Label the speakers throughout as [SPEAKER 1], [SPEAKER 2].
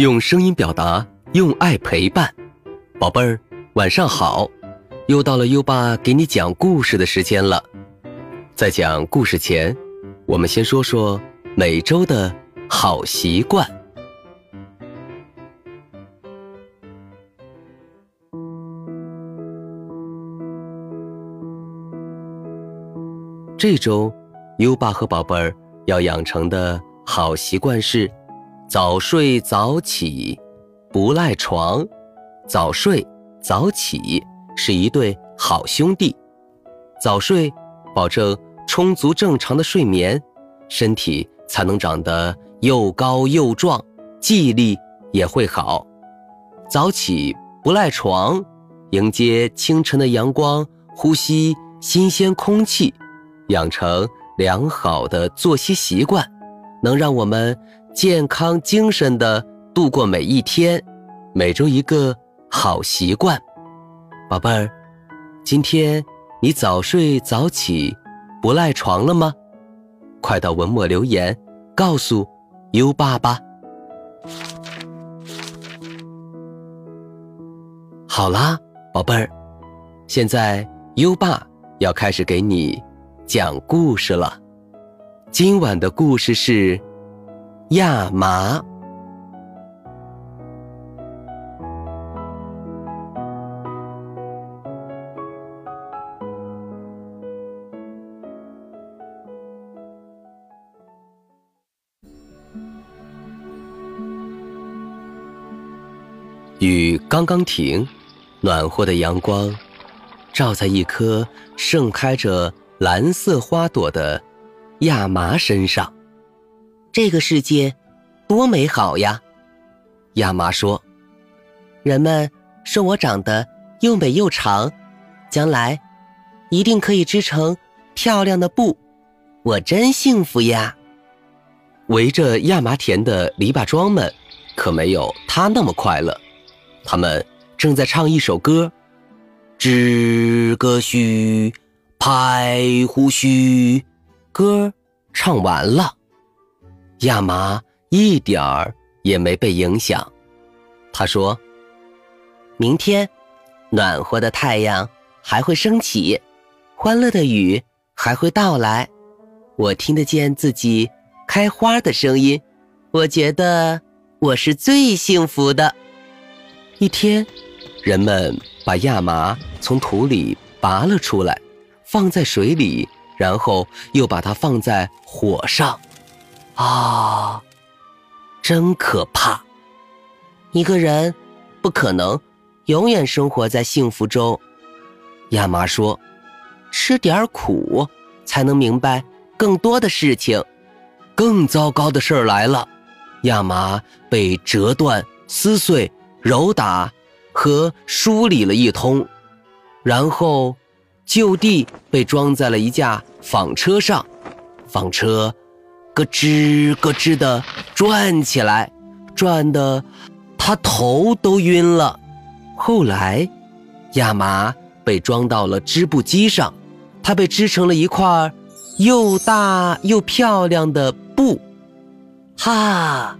[SPEAKER 1] 用声音表达，用爱陪伴。宝贝儿，晚上好！又到了优爸给你讲故事的时间了。在讲故事前，我们先说说每周的好习惯。这周，优爸和宝贝儿要养成的好习惯是。早睡早起，不赖床。早睡早起是一对好兄弟。早睡，保证充足正常的睡眠，身体才能长得又高又壮，记忆力也会好。早起不赖床，迎接清晨的阳光，呼吸新鲜空气，养成良好的作息习惯，能让我们。健康精神的度过每一天，每周一个好习惯，宝贝儿，今天你早睡早起，不赖床了吗？快到文末留言告诉优爸吧。好啦，宝贝儿，现在优爸要开始给你讲故事了。今晚的故事是。亚麻。雨刚刚停，暖和的阳光照在一颗盛开着蓝色花朵的亚麻身上。
[SPEAKER 2] 这个世界多美好呀！
[SPEAKER 1] 亚麻说：“
[SPEAKER 2] 人们说我长得又美又长，将来一定可以织成漂亮的布，我真幸福呀！”
[SPEAKER 1] 围着亚麻田的篱笆桩们可没有他那么快乐，他们正在唱一首歌：“织个须，拍胡须。”歌唱完了。亚麻一点儿也没被影响，他说：“
[SPEAKER 2] 明天，暖和的太阳还会升起，欢乐的雨还会到来，我听得见自己开花的声音，我觉得我是最幸福的。”
[SPEAKER 1] 一天，人们把亚麻从土里拔了出来，放在水里，然后又把它放在火上。啊，真可怕！
[SPEAKER 2] 一个人不可能永远生活在幸福中。
[SPEAKER 1] 亚麻说：“
[SPEAKER 2] 吃点苦，才能明白更多的事情。”
[SPEAKER 1] 更糟糕的事儿来了，亚麻被折断、撕碎、揉打和梳理了一通，然后就地被装在了一架纺车上，纺车。咯吱咯吱的转起来，转的他头都晕了。后来，亚麻被装到了织布机上，它被织成了一块又大又漂亮的布。
[SPEAKER 2] 哈，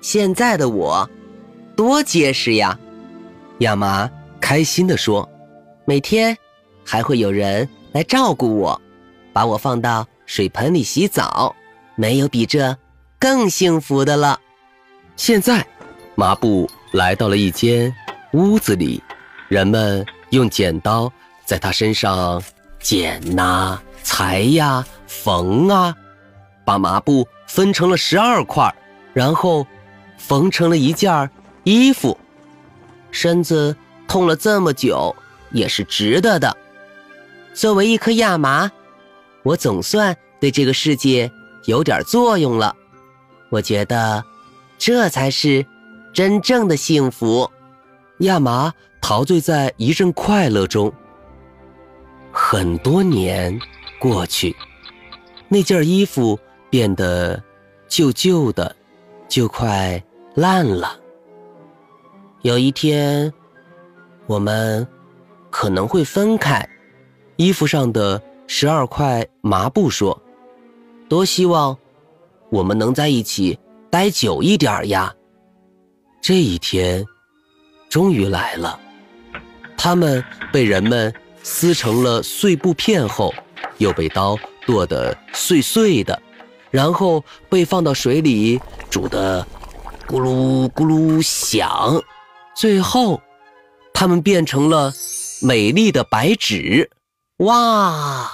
[SPEAKER 2] 现在的我多结实呀！
[SPEAKER 1] 亚麻开心地说：“
[SPEAKER 2] 每天还会有人来照顾我，把我放到水盆里洗澡。”没有比这更幸福的了。
[SPEAKER 1] 现在，麻布来到了一间屋子里，人们用剪刀在他身上剪呐、裁呀、缝啊，把麻布分成了十二块，然后缝成了一件衣服。
[SPEAKER 2] 身子痛了这么久，也是值得的。作为一颗亚麻，我总算对这个世界。有点作用了，我觉得这才是真正的幸福。
[SPEAKER 1] 亚麻陶醉在一阵快乐中。很多年过去，那件衣服变得旧旧的，就快烂了。有一天，我们可能会分开。衣服上的十二块麻布说。
[SPEAKER 2] 多希望我们能在一起待久一点呀！这一天终于来了，它们被人们撕成了碎布片后，又被刀剁得碎碎的，然后被放到水里煮得咕噜咕噜响，最后，它们变成了美丽的白纸。哇，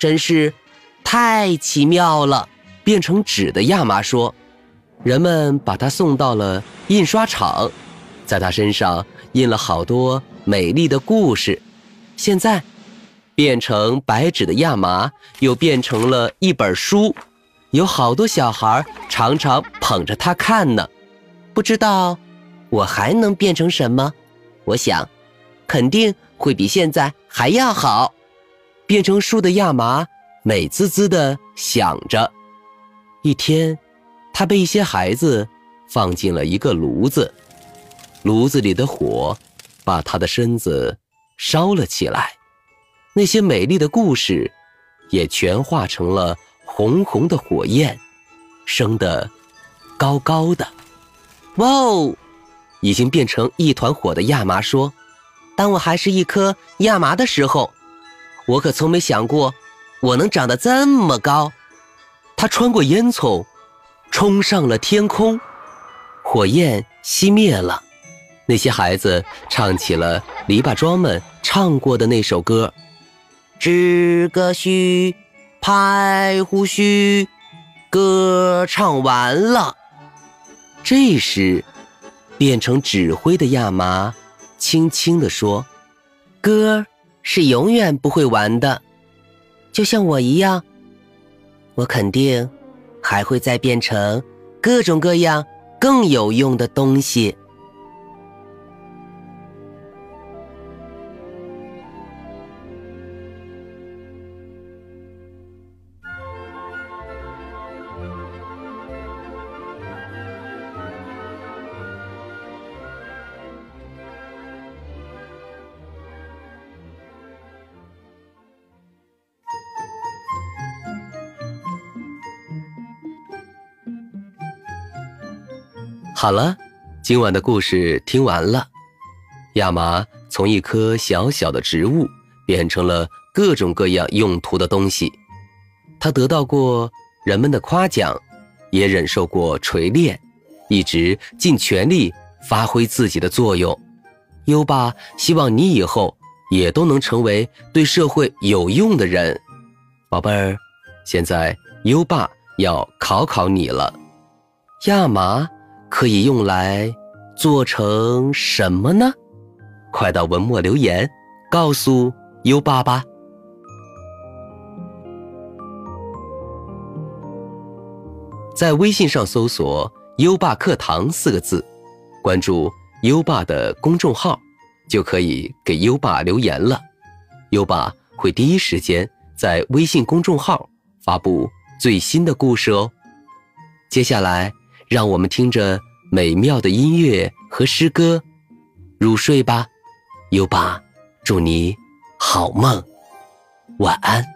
[SPEAKER 2] 真是太奇妙了！变成纸的亚麻说。人们把它送到了印刷厂，在它身上印了好多美丽的故事。现在，变成白纸的亚麻又变成了一本书，有好多小孩常常捧着它看呢。不知道我还能变成什么？我想，肯定会比现在还要好。变成书的亚麻美滋滋的想着，一天。他被一些孩子放进了一个炉子，炉子里的火把他的身子烧了起来，那些美丽的故事也全化成了红红的火焰，升得高高的。哇哦！已经变成一团火的亚麻说：“当我还是一颗亚麻的时候，我可从没想过我能长得这么高。”他穿过烟囱。冲上了天空，火焰熄灭了。那些孩子唱起了篱笆桩们唱过的那首歌：“织个须，拍胡须，歌唱完了。”这时，变成指挥的亚麻轻轻地说：“歌是永远不会完的，就像我一样，我肯定。”还会再变成各种各样更有用的东西。好了，今晚的故事听完了。亚麻从一棵小小的植物变成了各种各样用途的东西，它得到过人们的夸奖，也忍受过锤炼，一直尽全力发挥自己的作用。优爸希望你以后也都能成为对社会有用的人，宝贝儿。现在优爸要考考你了，亚麻。可以用来做成什么呢？快到文末留言，告诉优爸吧。在微信上搜索“优爸课堂”四个字，关注优爸的公众号，就可以给优爸留言了。优爸会第一时间在微信公众号发布最新的故事哦。接下来。让我们听着美妙的音乐和诗歌入睡吧，优爸，祝你好梦，晚安。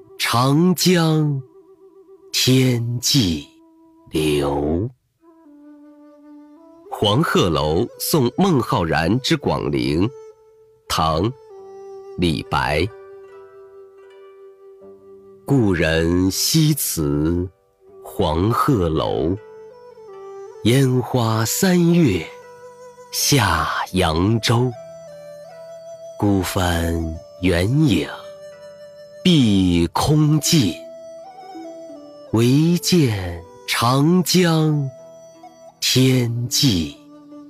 [SPEAKER 2] 长江天际流。
[SPEAKER 1] 黄鹤楼送孟浩然之广陵，唐·李白。故人西辞黄鹤楼，烟花三月下扬州。孤帆远影碧空尽，唯见长江。天际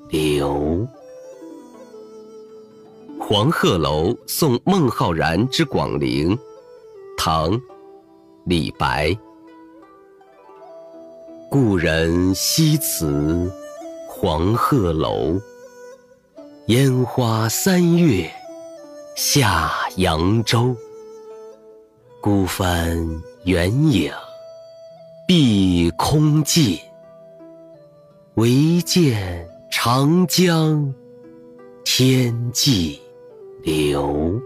[SPEAKER 1] 流。黄鹤楼送孟浩然之广陵，唐·李白。故人西辞黄鹤楼，烟花三月下扬州。孤帆远影碧空尽。唯见长江天际流。